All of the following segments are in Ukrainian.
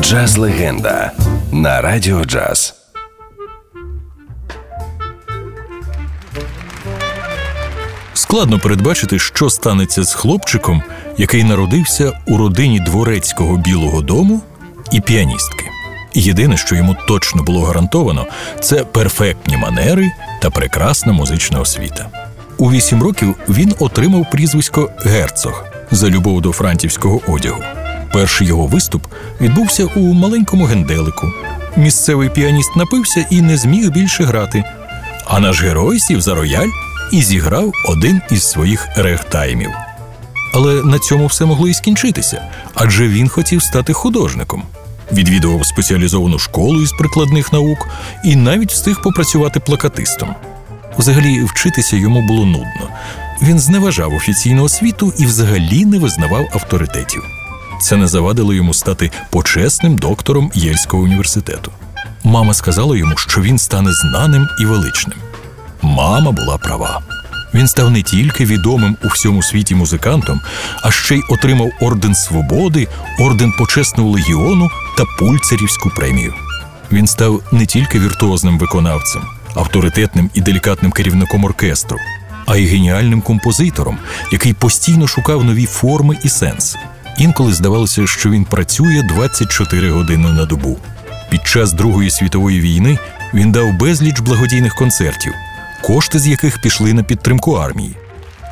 Джаз легенда на радіо джаз. Складно передбачити, що станеться з хлопчиком, який народився у родині дворецького білого дому і піаністки. Єдине, що йому точно було гарантовано, це перфектні манери та прекрасна музична освіта. У вісім років він отримав прізвисько Герцог за любов до франтівського одягу. Перший його виступ відбувся у маленькому генделику. Місцевий піаніст напився і не зміг більше грати. А наш герой сів за рояль і зіграв один із своїх регтаймів. Але на цьому все могло і скінчитися, адже він хотів стати художником. Відвідував спеціалізовану школу із прикладних наук і навіть встиг попрацювати плакатистом. Взагалі, вчитися йому було нудно. Він зневажав офіційну освіту і взагалі не визнавав авторитетів. Це не завадило йому стати почесним доктором Єльського університету. Мама сказала йому, що він стане знаним і величним. Мама була права. Він став не тільки відомим у всьому світі музикантом, а ще й отримав орден свободи, орден почесного легіону та пульцерівську премію. Він став не тільки віртуозним виконавцем, авторитетним і делікатним керівником оркестру, а й геніальним композитором, який постійно шукав нові форми і сенси. Інколи здавалося, що він працює 24 години на добу. Під час Другої світової війни він дав безліч благодійних концертів, кошти з яких пішли на підтримку армії.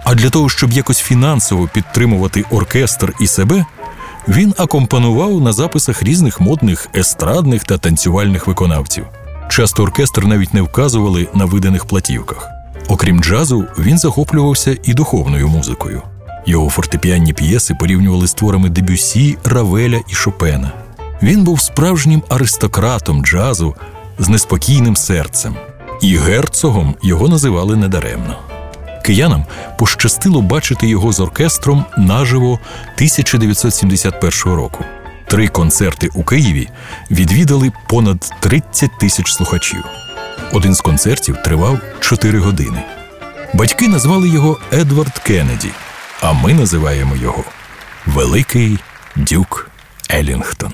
А для того, щоб якось фінансово підтримувати оркестр і себе, він акомпанував на записах різних модних естрадних та танцювальних виконавців. Часто оркестр навіть не вказували на виданих платівках. Окрім джазу, він захоплювався і духовною музикою. Його фортепіанні п'єси порівнювали з творами Дебюсі, Равеля і Шопена. Він був справжнім аристократом джазу з неспокійним серцем, і герцогом його називали недаремно. Киянам пощастило бачити його з оркестром наживо 1971 року. Три концерти у Києві відвідали понад 30 тисяч слухачів. Один з концертів тривав 4 години. Батьки назвали його Едвард Кеннеді, а ми називаємо його Великий Дюк Елінгтон.